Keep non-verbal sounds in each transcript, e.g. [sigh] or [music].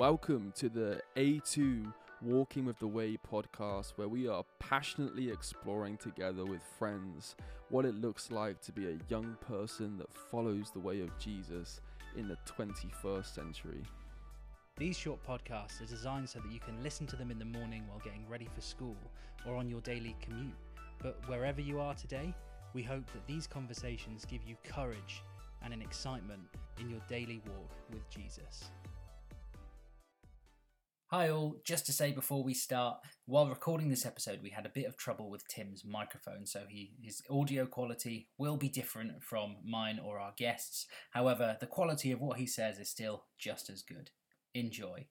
Welcome to the A2 Walking with the Way podcast, where we are passionately exploring together with friends what it looks like to be a young person that follows the way of Jesus in the 21st century. These short podcasts are designed so that you can listen to them in the morning while getting ready for school or on your daily commute. But wherever you are today, we hope that these conversations give you courage and an excitement in your daily walk with Jesus. Hi, all. Just to say before we start, while recording this episode, we had a bit of trouble with Tim's microphone, so he, his audio quality will be different from mine or our guests. However, the quality of what he says is still just as good. Enjoy.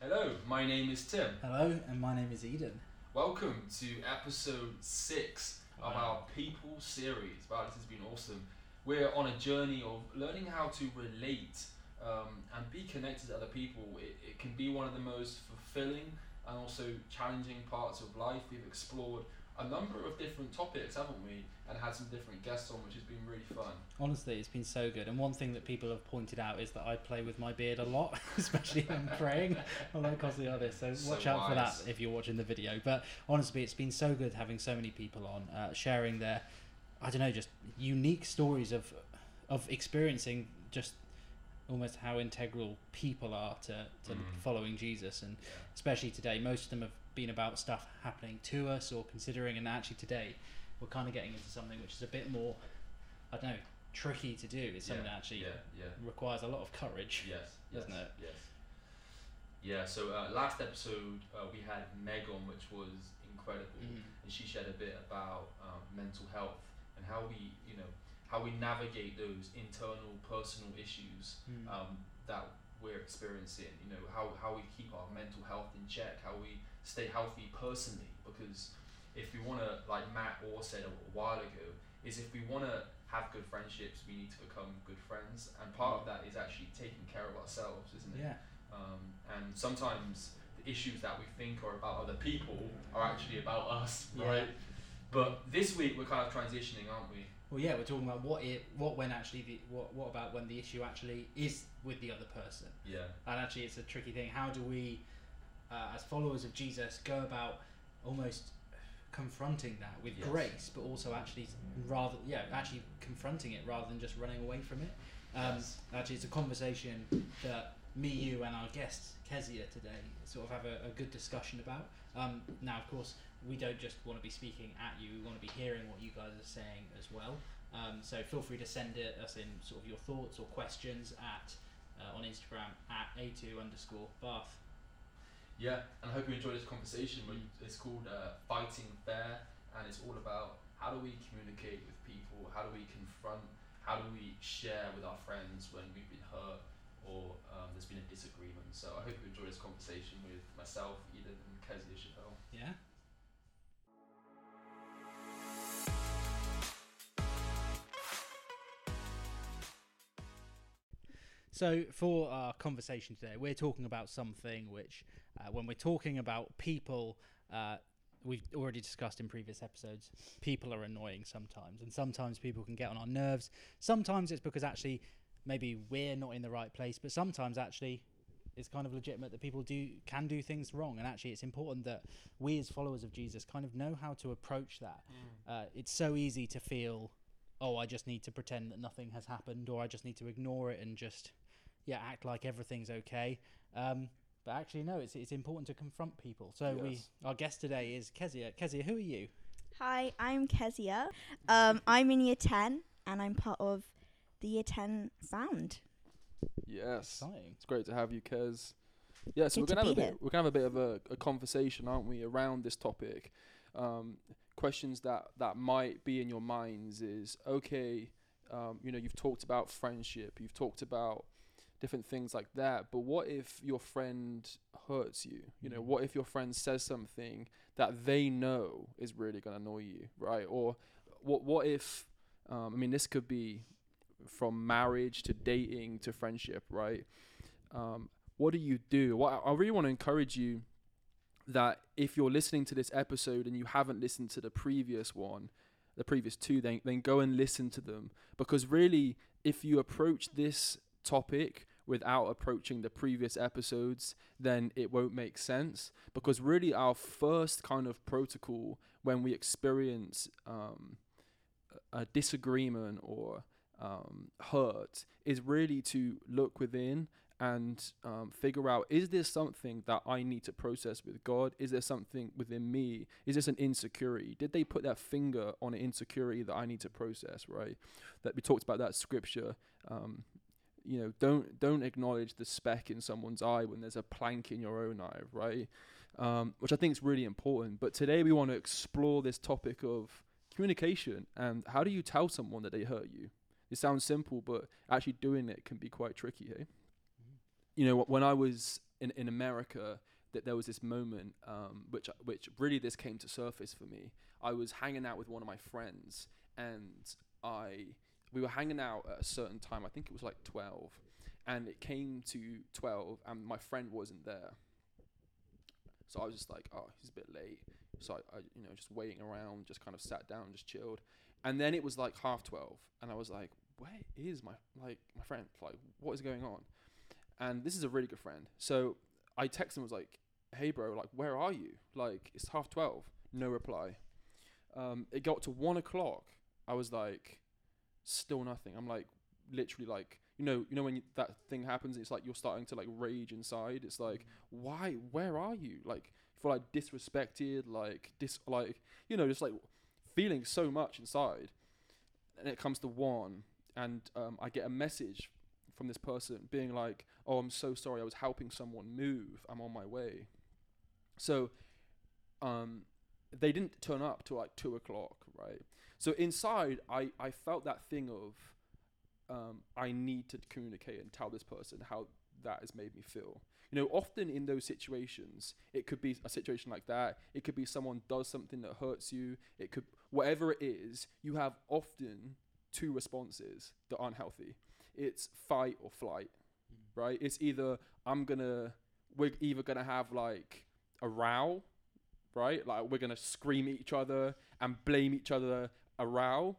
Hello, my name is Tim. Hello, and my name is Eden. Welcome to episode six of our People series. Wow, this has been awesome. We're on a journey of learning how to relate um, and be connected to other people. It, it can be one of the most fulfilling and also challenging parts of life. We've explored a number of different topics, haven't we? And had some different guests on, which has been really fun. Honestly, it's been so good. And one thing that people have pointed out is that I play with my beard a lot, [laughs] especially when [laughs] praying. although like the others, so, So watch out for that if you're watching the video. But honestly, it's been so good having so many people on, uh, sharing their, I don't know, just unique stories of, of experiencing just almost how integral people are to, to Mm. following Jesus. And especially today, most of them have been about stuff happening to us or considering. And actually, today, we're kind of getting into something which is a bit more, I don't know, tricky to do. It's something that actually yeah, yeah. requires a lot of courage. Yes, yes, Doesn't it? Yes. Yeah. So uh, last episode uh, we had Meg on, which was incredible, Mhm. and she shared a bit about um, mental health and how we, you know, how we navigate those internal personal issues Mm. um, that we're experiencing. You know, how how we keep our mental health in check, how we stay healthy personally, because if we want to, like Matt Orr said a while ago, is if we want to have good friendships, we need to become good friends, and part of that is actually taking care of ourselves, isn't it? Yeah. Um, and sometimes the issues that we think are about other people are actually about us, Yeah. right? But this week we're kind of transitioning, aren't we? Well, yeah, we're talking about what it, what when actually the, what, what about when the issue actually is with the other person, Yeah. and actually it's a tricky thing. How do we, uh, as followers of Jesus, go about almost confronting that with Yes. grace, but also actually rather yeah actually confronting it rather than just running away from it. Um, Yes. Actually, it's a conversation that me, you, and our guest Kezia today sort of have a, a good discussion about. Um, now, of course, we don't just want to be speaking at you; we want to be hearing what you guys are saying as well. Um, so feel free to send it us in sort of your thoughts or questions at uh, on Instagram at a2 underscore bath. Yeah, and I hope you enjoyed this conversation. Mm. It's called uh, Fighting Fair, and it's all about how do we communicate with people, how do we confront, how do we share with our friends when we've been hurt or um, there's been a disagreement. So I hope you enjoy this conversation with myself, Eden, and Kezia Chappelle. Yeah. So, for our conversation today, we're talking about something which, uh, when we're talking about people, uh, we've already discussed in previous episodes, people are annoying sometimes. And sometimes people can get on our nerves. Sometimes it's because actually maybe we're not in the right place, but sometimes actually it's kind of legitimate that people do can do things wrong. And actually it's important that we as followers of jesus kind of know how to approach that. Uh, it's so easy to feel oh i just need to pretend that nothing has happened or i just need to ignore it and just yeah act like everything's okay. Um, but actually no it's, it's important to confront people. So Yes. we our guest today is kezia. Kezia who are you? Hi, I'm Kezia. Um, I'm in year 10 and I'm part of the year 10 sound. Yes. exciting It's great to have you, Kez. Yeah, so Good we're gonna to have a bit. here. We're gonna have a bit of a, a conversation, aren't we, around this topic? Um, questions that that might be in your minds is okay. Um, you know, you've talked about friendship. You've talked about different things like that. But what if your friend hurts you? You know, what if your friend says something that they know is really gonna annoy you, right? Or what what if? Um, I mean, this could be from marriage to dating to friendship, right? Um, what do you do? Well, I really want to encourage you that if you're listening to this episode and you haven't listened to the previous one, the previous two, then then go and listen to them because really, if you approach this topic without approaching the previous episodes, then it won't make sense. Because really, our first kind of protocol when we experience um, a disagreement or um, hurt is really to look within and um, figure out is there something that I need to process with God? Is there something within me? Is this an insecurity? Did they put their finger on an insecurity that I need to process? Right? That we talked about that scripture. Um, you know, don't don't acknowledge the speck in someone's eye when there's a plank in your own eye, right? Um, which I think is really important. But today we want to explore this topic of communication and how do you tell someone that they hurt you? It sounds simple, but actually doing it can be quite tricky. Hey, you know, when I was in in America, that there was this moment um, which which really this came to surface for me. I was hanging out with one of my friends, and I we were hanging out at a certain time. I think it was like twelve, and it came to twelve, and my friend wasn't there. So I was just like, oh, he's a bit late. So I, I, you know, just waiting around, just kind of sat down, just chilled. And then it was like half twelve, and I was like, where is my like my friend? Like, what is going on? And this is a really good friend. So I texted him, was like, hey bro, like where are you? Like it's half twelve, no reply. Um, it got to one o'clock. I was like, still nothing. I'm like, literally like, you know, you know when you, that thing happens, it's like you're starting to like rage inside. It's like, why? Where are you? Like, feel like disrespected, like dis, like you know, just like feeling so much inside. And it comes to one, and um, I get a message from this person being like, "Oh, I'm so sorry. I was helping someone move. I'm on my way." So, um, they didn't turn up till like two o'clock, right? So inside, I I felt that thing of, um, I need to communicate and tell this person how that has made me feel. You know, often in those situations, it could be a situation like that. It could be someone does something that hurts you. It could whatever it is. You have often two responses that aren't healthy. It's fight or flight, mm. right? It's either I'm gonna we're either gonna have like a row, right? Like we're gonna scream at each other and blame each other. A row,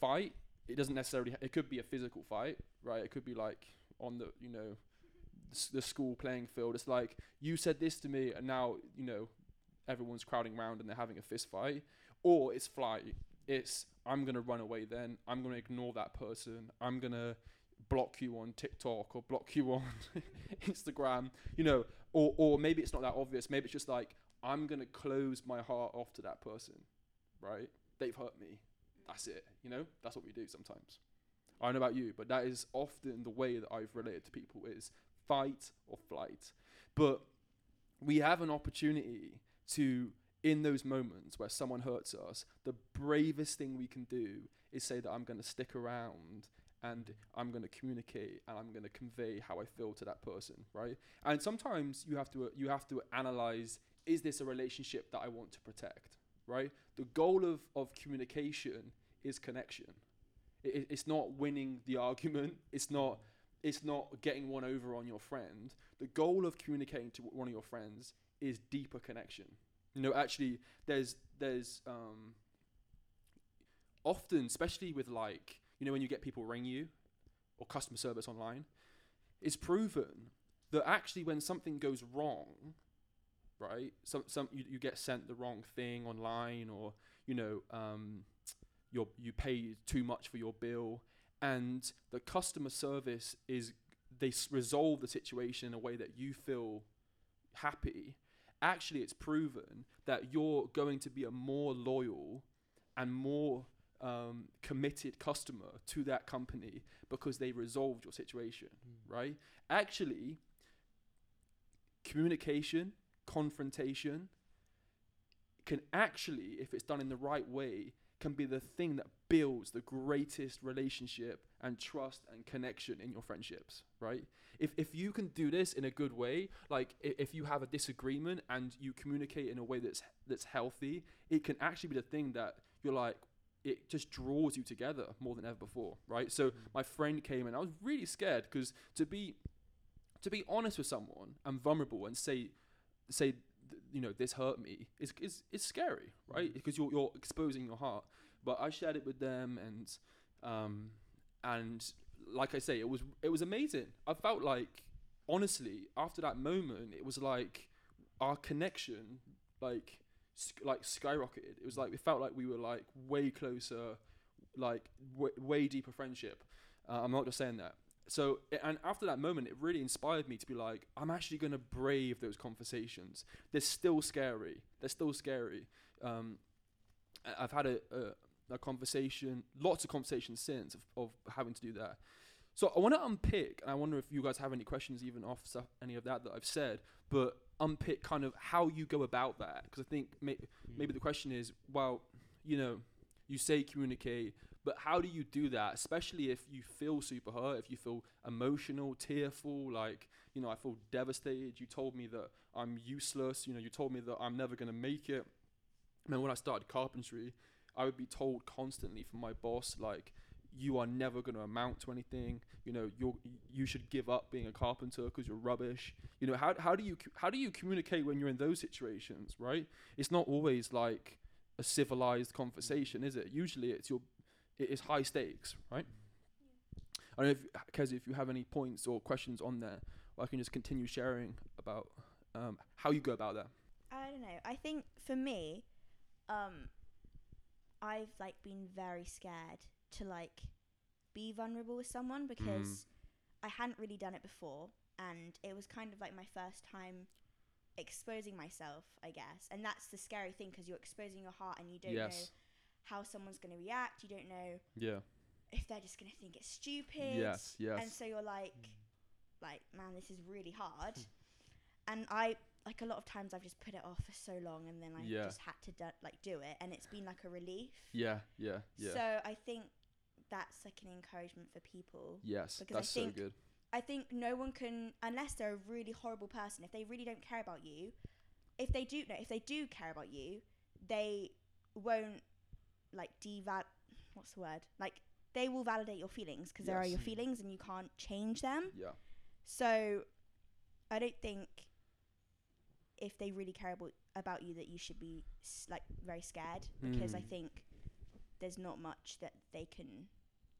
fight. It doesn't necessarily. it could be a physical fight, right? It could be like on the you know the, the school playing field. It's like you said this to me, and now you know everyone's crowding around and they're having a fist fight. Or it's flight. It's I'm gonna run away. Then I'm gonna ignore that person. I'm gonna block you on TikTok or block you on [laughs] Instagram. You know, or or maybe it's not that obvious. Maybe it's just like I'm gonna close my heart off to that person, right? They've hurt me. That's it. You know, that's what we do sometimes. I don't know about you, but that is often the way that I've related to people is fight or flight. But we have an opportunity to, in those moments where someone hurts us, the bravest thing we can do is say that I'm going to stick around and I'm going to communicate and I'm going to convey how I feel to that person, right? And sometimes you have to you have to analyze is this a relationship that I want to protect, right? The goal of of communication is connection. It, it- it's not winning the argument. [laughs] It's not it's not getting one over on your friend. The goal of communicating to one of your friends is deeper connection. You know, actually, there's there's um, often, especially with like you know when you get people ring you or customer service online, it's proven that actually when something goes wrong, right? Some some you, you get sent the wrong thing online, or you know um, you you pay too much for your bill, and the customer service is they s- resolve the situation in a way that you feel happy. Actually, it's proven that you're going to be a more loyal and more um, committed customer to that company because they resolved your situation, right? Actually, communication, confrontation can actually, if it's done in the right way, can be the thing that builds the greatest relationship and trust and connection in your friendships, right? If, if you can do this in a good way, like if you have a disagreement and you communicate in a way that's that's healthy, it can actually be the thing that you're like, it just draws you together more than ever before, right? So mm-hmm. my friend came and I was really scared because to be to be honest with someone and vulnerable and say say you know this hurt me is is is scary, right? Because you're you're exposing your heart. But I shared it with them and um and like I say, it was it was amazing. I felt like honestly after that moment, it was like our connection like like skyrocketed. It was like it felt like we were like way closer, like w- way deeper friendship. Uh, I'm not just saying that. So and after that moment, it really inspired me to be like, I'm actually gonna brave those conversations. They're still scary. They're still scary. Um, I've had a, a a conversation, lots of conversations since of, of having to do that. So I want to unpick, and I wonder if you guys have any questions even off stuff, any of that that I've said, but unpick kind of how you go about that because I think may, maybe the question is, well, you know, you say communicate, but how do you do that? Especially if you feel super hurt, if you feel emotional, tearful, like you know, I feel devastated. You told me that I'm useless. You know, you told me that I'm never gonna make it. Man, when I started carpentry, I would be told constantly from my boss, like, you are never going to amount to anything. You know, you you should give up being a carpenter because you're rubbish. You know, how how do you how do you communicate when you're in those situations, right? It's not always like a civilized conversation, is it? Usually, it's your it is high stakes, right? I don't know if if you have any points or questions on there, or I can just continue sharing about um, how you go about that. I don't know. I think for me, um, I've like been very scared to like be vulnerable with someone because I hadn't really done it before, and it was kind of like my first time exposing myself, I guess. And that's the scary thing because you're exposing your heart and you don't know yes. How someone's going to react. You don't know Yeah. if they're just going to think it's stupid. Yes. Yes. And so you're like, like, man, this is really hard. and I like a lot of times I've just put it off for so long, and then I Yeah. just had to do, like do it, and it's been like a relief. yeah. Yeah. Yeah. So I think that's like an encouragement for people. yes. because I That's so think- good. I think no one can, unless they're a really horrible person, if they really don't care about you, if they do, no, if they do care about you, they won't like deval. What's the word? Like they will validate your feelings because there are your feelings and you can't change them. Yeah. So I don't think if they really care about about you that you should be s- like very scared because I Mm. think there's not much that they can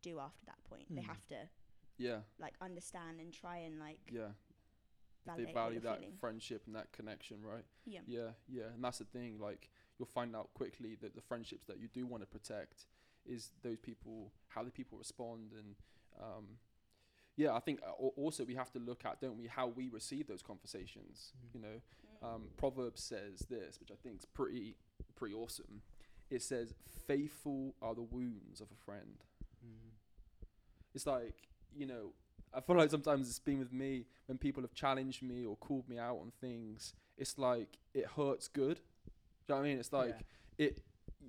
do after that point. They Mm. have to Yeah. like understand and try and like Yeah. They value that feeling. friendship and that connection, right? Yeah. Yeah. Yeah. And that's the thing. Like you'll find out quickly that the friendships that you do want to protect is those people, how the people respond, and um, yeah, I think uh, also we have to look at, don't we, how we receive those conversations. Mm. You know, um, Proverbs says this, which I think is pretty pretty awesome. It says, "Faithful are the wounds of a friend." Mm. it's like you know i feel like sometimes it's been with me when people have challenged me or called me out on things it's like it hurts good do you know what i mean? It's like it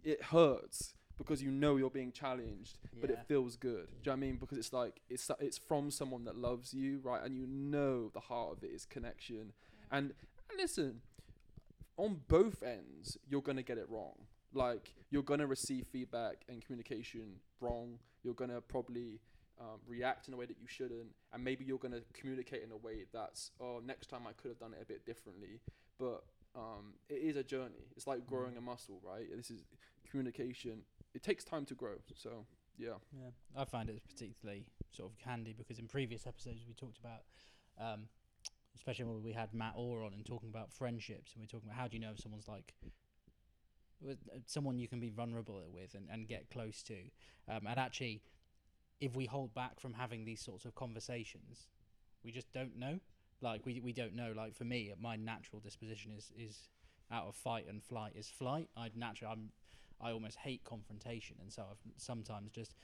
it hurts because you know you're being challenged but it feels good. Do you know what i mean? Because it's like it's it's from someone that loves you right? And you know the heart of it is connection. And, and listen on both ends you're going to get it wrong. Like you're going to receive feedback and communication wrong. You're going to probably um, react in a way that you shouldn't. And maybe you're going to communicate in a way that's oh next time i could have done it a bit differently. But um, it is a journey. It's like growing a muscle right? This is communication. It takes time to grow so yeah. Yeah, I find it particularly sort of handy because in previous episodes we talked about, um, especially when we had Matt Orr on and talking about friendships, and we are talking about how do you know if someone's like with uh, someone you can be vulnerable with and, and get close to, um, and actually, if we hold back from having these sorts of conversations, we just don't know. Like we we don't know. Like for me, my natural disposition is is out of fight and flight is flight. I'd naturally I'm I almost hate confrontation, and so I've sometimes just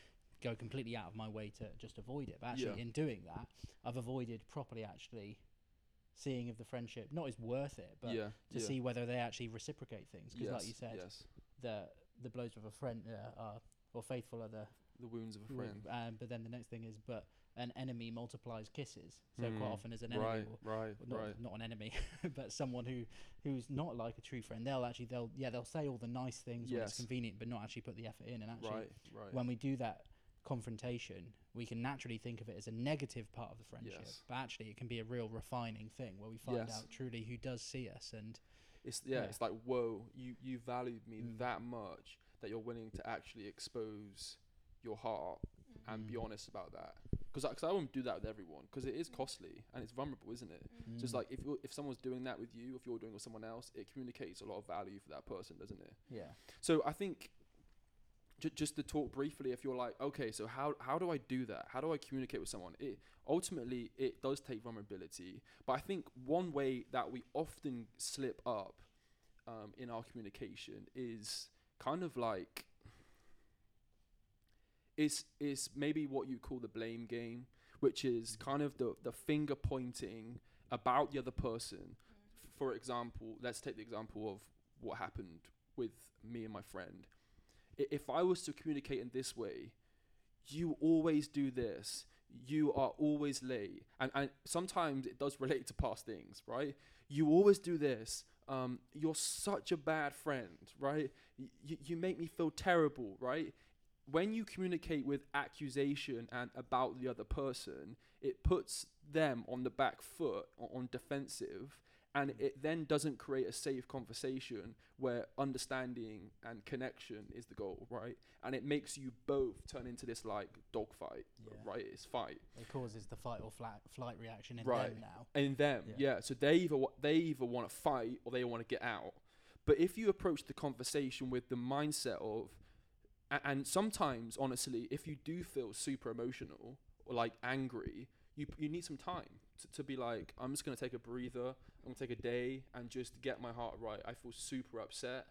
go completely out of my way to just avoid it. But actually, Yeah. in doing that, I've avoided properly actually seeing if the friendship not is worth it, but yeah to yeah. see whether they actually reciprocate things. Because, like you said, yes the the blows of a friend uh, are or faithful are the the wounds of a friend Um, but then the next thing is, but an enemy multiplies kisses. So quite Mm, often, as an enemy, right will- right not, right not an enemy, [laughs] but someone who who's not like a true friend. They'll actually they'll yeah they'll say all the nice things when it's convenient, but not actually put the effort in. And actually, right right when we do that confrontation, we can naturally think of it as a negative part of the friendship, Yes. but actually it can be a real refining thing where we find Yes. out truly who does see us and It's yeah, Yeah. it's like whoa, you you valued me Mm. that much that you're willing to actually expose your heart and be Mm. honest about that. because I, won't do that with everyone because it is costly and it's vulnerable, isn't it? Mm. So it's Mm. like if if someone's doing that with you, if you're doing it with someone else, it communicates a lot of value for that person, doesn't it? yeah. So I think j- just to talk briefly, if you're like, okay, so how how do I do that? How do I communicate with someone? It ultimately it does take vulnerability, but I think one way that we often slip up um, in our communication is kind of like is is maybe what you call the blame game, which is kind of the the finger pointing about the other person. F- for example, let's take the example of what happened with me and my friend. I- If I was to communicate in this way, you always do this. You are always late, and and sometimes it does relate to past things, right? You always do this. Um, you're such a bad friend, right? Y- you you make me feel terrible, right? When you communicate with accusation and about the other person, it puts them on the back foot, on defensive, and mm. it then doesn't create a safe conversation where understanding and connection is the goal, right? And it makes you both turn into this like dogfight, Yeah. right? It's fight It causes the fight or flat flight reaction in Right. them now. in them, Yeah. yeah. So they either they either want to fight or they want to get out. But if you approach the conversation with the mindset of, a- and sometimes honestly, if you do feel super emotional or like angry, you you need some time to, to be like, I'm just gonna take a breather. I'm gonna take a day and just get my heart right. I feel super upset.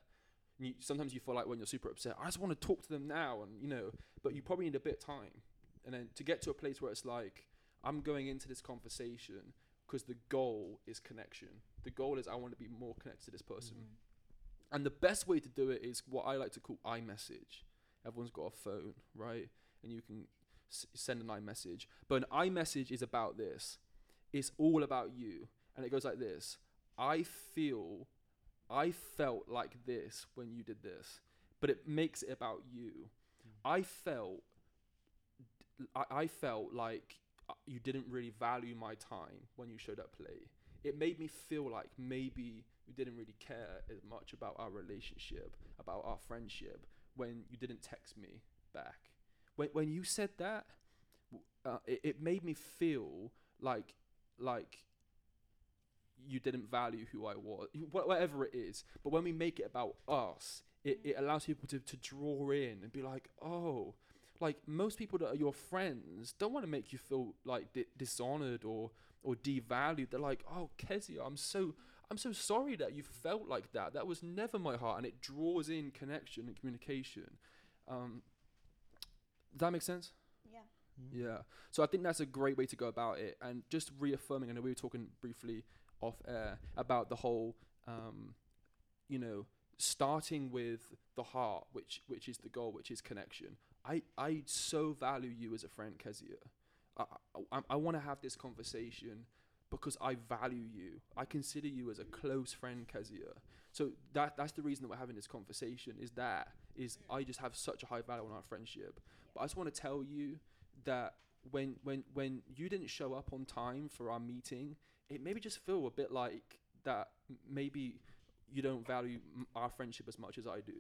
You, sometimes you feel like when you're super upset, I just want to talk to them now, and you know, but you probably need a bit of time, and then to get to a place where it's like, I'm going into this conversation because the goal is connection. The goal is I want to be more connected to this person. Mm. And the best way to do it is what I like to call iMessage. Everyone's got a phone, right? And you can s- send an iMessage. But an iMessage is about this. It's all about you. And it goes like this I feel, I felt like this when you did this. But it makes it about you. I felt, I, I felt like uh, you didn't really value my time when you showed up late. It made me feel like maybe you didn't really care as much about our relationship, about our friendship, when you didn't text me back. When when you said that, uh, it, it made me feel like like you didn't value who I was, wh- whatever it is. But when we make it about us, it, it allows people to, to draw in and be like, oh, like most people that are your friends don't want to make you feel like di- dishonored or or devalued. They're like, oh, Kezia, I'm so I'm so sorry that you felt like that. That was never my heart, and it draws in connection and communication. Um, does that make sense? Yeah. Yeah. So I think that's a great way to go about it, and just reaffirming. I know we were talking briefly off air about the whole, um, you know, starting with the heart, which which is the goal, which is connection. I I so value you as a friend, Kezia. I I, I want to have this conversation because I value you. I consider you as a close friend, Kezia. So that that's the reason that we're having this conversation. Is that is I just have such a high value on our friendship. But I just want to tell you that when when when you didn't show up on time for our meeting, it made me just feel a bit like that. Maybe you don't value our friendship as much as I do.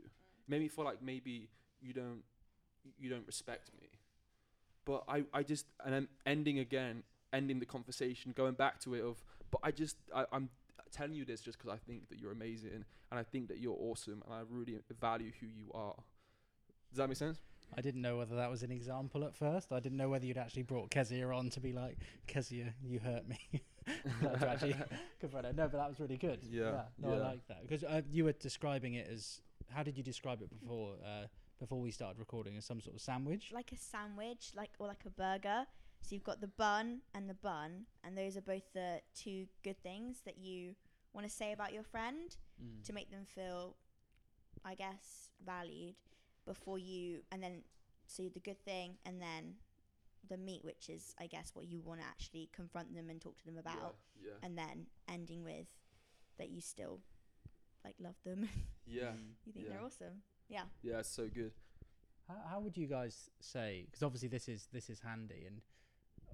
Made me feel like maybe you don't you don't respect me. But I I just and I'm ending again, ending the conversation, going back to it of. But I just I, I'm telling you this just because I think that you're amazing and I think that you're awesome and I really value who you are. Does that make sense? I didn't know whether that was an example at first. I didn't know whether you'd actually brought Kezia on to be like, Kezia, you hurt me. [laughs] Like, to actually [laughs] confront her. No, but that was really good. Yeah, no, I like that because uh, you were describing it as. How did you describe it before? Uh, before we started recording, as some sort of sandwich. Like a sandwich, like or like a burger. So you've got the bun and the bun, and those are both the two good things that you want to say about your friend Mm. to make them feel, I guess, valued before you, and then so the good thing, and then the meat, which is, I guess, what you want to actually confront them and talk to them about, Yeah. and then ending with that you still like love them. [laughs] Yeah. you think Yeah. they're awesome. Yeah. Yeah, it's so good. How, how would you guys say? Because obviously this is this is handy, and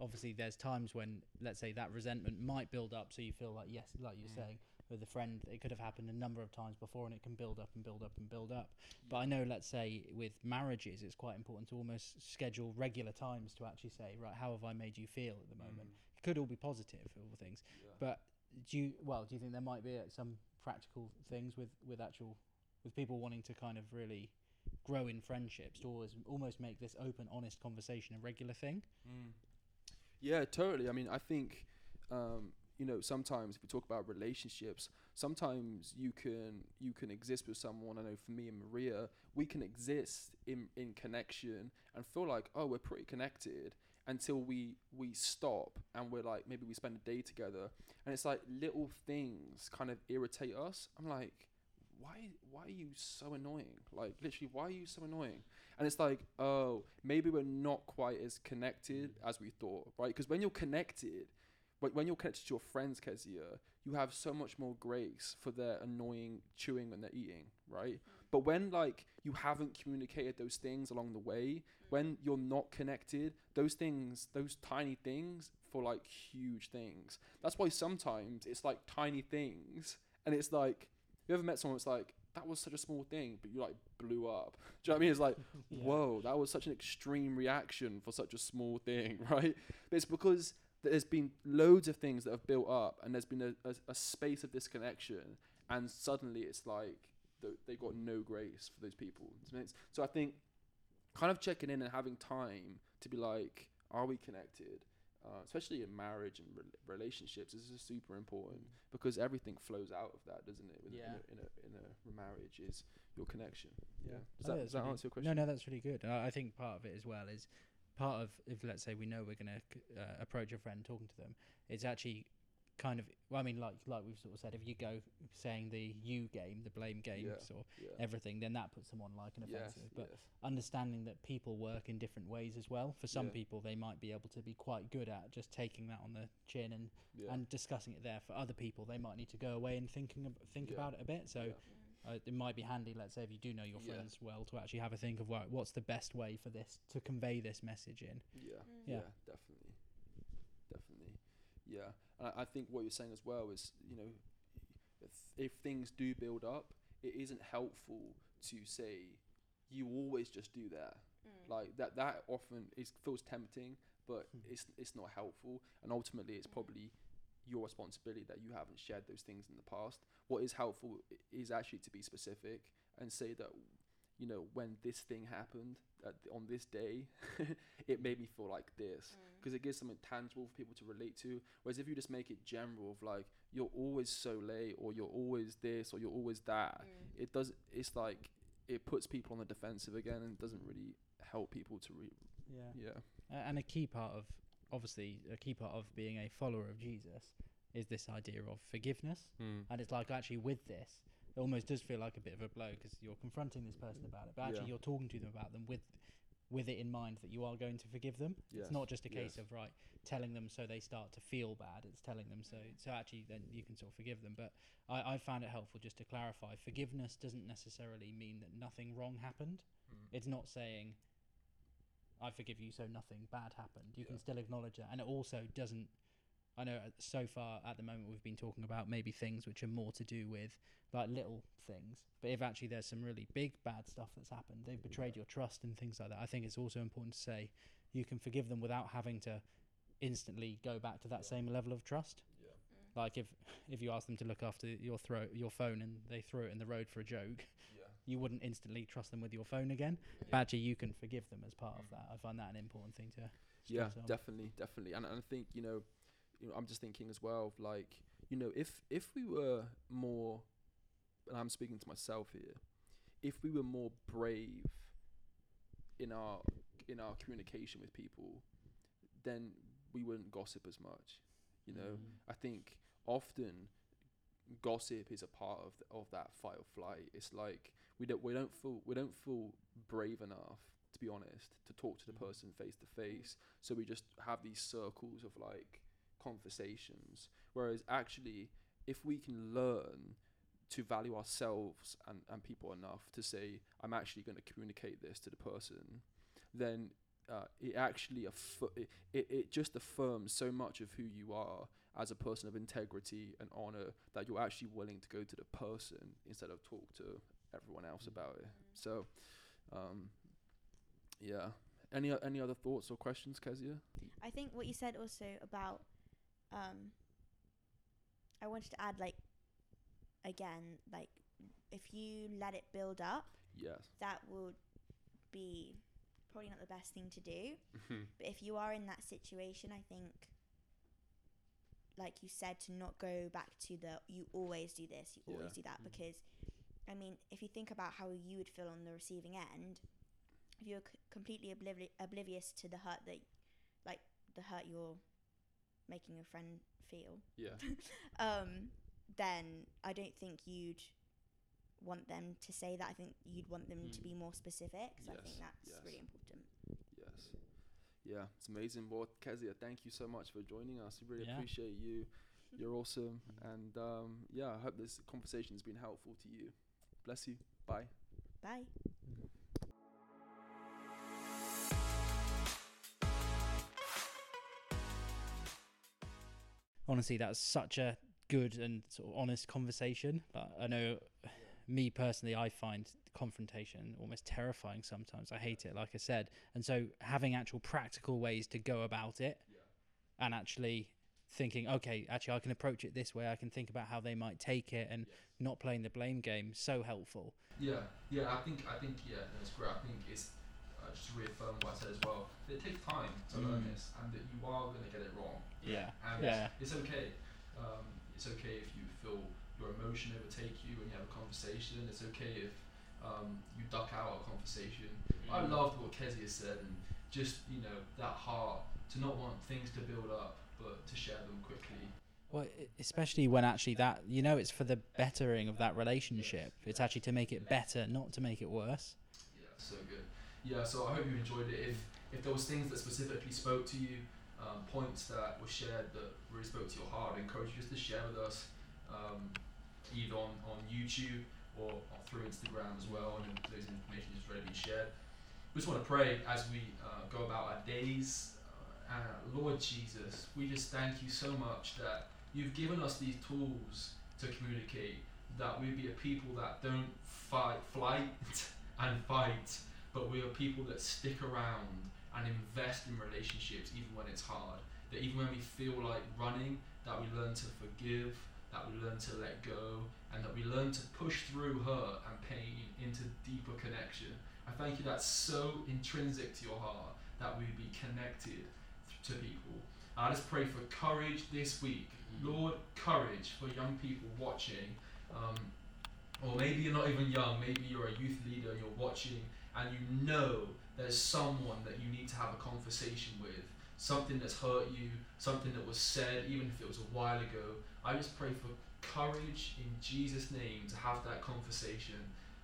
obviously there's times when, let's say, that resentment might build up, so you feel like yes, like you're Mm. saying, with a friend, it could have happened a number of times before, and it can build up and build up and build up. But I know, let's say with marriages, it's quite important to almost schedule regular times to actually say, right, how have I made you feel at the moment? It could all be positive, all things. Mm. Yeah. But do you well? Do you think there might be uh, some practical things with with actual with people wanting to kind of really grow in friendships to always almost make this open, honest conversation a regular thing? Mm. Yeah, totally. I mean, I think, um, you know, sometimes if we talk about relationships, sometimes you can you can exist with someone. I know for me and Maria, we can exist in in connection and feel like oh we're pretty connected until we we stop and we're like maybe we spend a day together and it's like little things kind of irritate us. I'm like. Why, why are you so annoying? Like, literally, why are you so annoying? And it's like, oh, maybe we're not quite as connected mm. as we thought, right? Because when you're connected, when, when you're connected to your friends, Kezia, you have so much more grace for their annoying chewing when they're eating, right? Mm. But when like you haven't communicated those things along the way, mm. when you're not connected, those things, those tiny things, for like huge things. That's why sometimes it's like tiny things, and it's like you ever met someone that's like that was such a small thing, but you like blew up. [laughs] Do you know what I mean? It's like [laughs] Yeah. whoa, that was such an extreme reaction for such a small thing, [laughs] right? But it's because there's been loads of things that have built up, and there's been a, a, a space of disconnection, and suddenly it's like th- they got no grace for those people. So I think kind of checking in and having time to be like, are we connected? Uh, especially in marriage and re- relationships, this is super important because everything flows out of that, doesn't it? In, Yeah. in, a, in, a, in a marriage, is your connection. Yeah. I Does think that, that's does that really- answer your question? No, no, that's really good. I I think part of it as well is part of if let's say we know we're going to uh, approach a friend talking to them, it's actually kind of well, I mean like like we've sort of said if you go saying the you game, the blame games or Yeah. everything, then that puts them on like an Yes, offensive. But yes. understanding that people work in different ways as well. For some Yeah. people, they might be able to be quite good at just taking that on the chin and, yeah. and discussing it there. For other people, they might need to go away and thinking ab- think Yeah. about it a bit. So yeah. uh, it might be handy, let's say, if you do know your Yeah. friends well, to actually have a think of right, what's the best way for this to convey this message in. Yeah, Mm. yeah, Yeah. definitely, definitely, yeah. And I, I think what you're saying as well is, you know, if, if things do build up, it isn't helpful to say you always just do that. Mm. Like that, that often is feels tempting, but Hmm. it's it's not helpful, and ultimately, it's Mm. probably your responsibility that you haven't shared those things in the past. What is helpful is actually to be specific and say that, you know, when this thing happened at, on this day, [laughs] it made me feel like this Mm. because it gives something tangible for people to relate to. Whereas if you just make it general of like you're always so late or you're always this or you're always that, Mm. it does. It's like it puts people on the defensive again and doesn't really help people to re. Yeah. Yeah. Uh, and a key part of, obviously, a key part of being a follower of Jesus is this idea of forgiveness. And it's like actually with this, it almost does feel like a bit of a blow because you're confronting this person about it, but actually Yeah. you're talking to them about them with, with it in mind that you are going to forgive them. Yes, It's not just a case yes. of right telling them so they start to feel bad. It's telling them so so actually then you can sort of forgive them. But I, I found it helpful just to clarify: forgiveness doesn't necessarily mean that nothing wrong happened. Mm. It's not saying I forgive you so nothing bad happened. You can still acknowledge that, and it also doesn't. I know uh, so far at the moment we've been talking about maybe things which are more to do with like little things, but if actually there's some really big bad stuff that's happened, they've betrayed your trust and things like that. I think it's also important to say you can forgive them without having to instantly go back to that Yeah. same level of trust. Yeah. Mm. Like if if you ask them to look after your throw your phone and they throw it in the road for a joke, Yeah. you wouldn't instantly trust them with your phone again. Mm. But actually, you can forgive them as part of that. I find that an important thing to. Yeah, on. definitely, definitely, and, and I think you know, you know, I'm just thinking as well of like, you know, if if we were more, and I'm speaking to myself here, if we were more brave in our in our communication with people, then we wouldn't gossip as much. You know, Mm. I think often gossip is a part of th- of that fight or flight. It's like we don't we don't feel we don't feel brave enough to be honest to talk to the Mhm. person face to face. So we just have these circles of like conversations. Whereas actually, if we can learn to value ourselves and, and people enough to say, I'm actually going to communicate this to the person, then uh, it actually affi- it, it, it just affirms so much of who you are as a person of integrity and honor that you're actually willing to go to the person instead of talk to everyone else about it. So, um, yeah. Any any other thoughts or questions, Kezia? I think what you said also about um I wanted to add like again like if you let it build up Yes. that would be probably not the best thing to do but if you are in that situation I think like you said to not go back to the you always do this you always Yeah. do that Mm. because I mean if you think about how you would feel on the receiving end if you're c- completely oblivi- oblivious to the hurt that like the hurt you're making your friend feel Yeah. [laughs] um, then I don't think you'd want them to say that. I think you'd want them to Mm. be more specific. So I Yes, think that's yes. really important. Yes. Yeah, it's amazing. Well, Kezia, thank you so much for joining us. We really Yeah. appreciate you. [laughs] You're awesome. Mm. And um, yeah, I hope this conversation has been helpful to you. Bless you. Bye. Bye. Honestly that's such a good and sort of honest conversation but i know me personally i find confrontation almost terrifying sometimes. I hate it like i said. And so having actual practical ways to go about it and actually thinking okay actually i can approach it this way. I can think about how they might take it and not playing the blame game so helpful. Yeah, yeah. I think I think yeah, that's great. I think it's uh, just to reaffirm what I said as well. That it takes time to learn Mm. this, and that you are going to get it wrong. yeah And yeah it's okay. Um, it's okay if you feel your emotion overtake you when you have a conversation. It's okay if um, you duck out a conversation. I Mm. loved what Kezia said, and just you know that heart to not want things to build up, but to share them quickly. Well, especially when actually that you know it's for the bettering of that relationship. It's actually to make it better, not to make it worse. Yeah, so good. Yeah, so I hope you enjoyed it. If if there was things that specifically spoke to you, um, points that were shared that really spoke to your heart, I encourage you just to share with us, um, either on, on YouTube or, or through Instagram as well. And those information is to be shared. We just want to pray as we uh, go about our days. Uh, Lord Jesus, we just thank you so much that you've given us these tools to communicate. That we be a people that don't fight, flight, [laughs] and fight, but we are people that stick around and invest in relationships even when it's hard. That even when we feel like running, that we learn to forgive, that we learn to let go, and that we learn to push through hurt and pain into deeper connection. I thank you that's so intrinsic to your heart that we be connected to people. I just pray for courage this week. Lord, courage for young people watching. Um, or maybe you're not even young, maybe you're a youth leader and you're watching and you know there's someone that you need to have a conversation with, something that's hurt you, something that was said, even if it was a while ago. I just pray for courage in Jesus' name to have that conversation.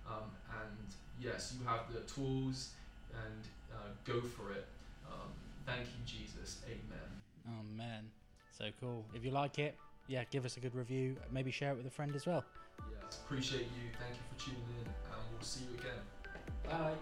Um, and yes, you have the tools and uh, go for it. Um, thank you, Jesus. Amen. Oh man, so cool. If you like it, yeah, give us a good review. Maybe share it with a friend as well. Yes, appreciate you. Thank you for tuning in, and we'll see you again. Bye.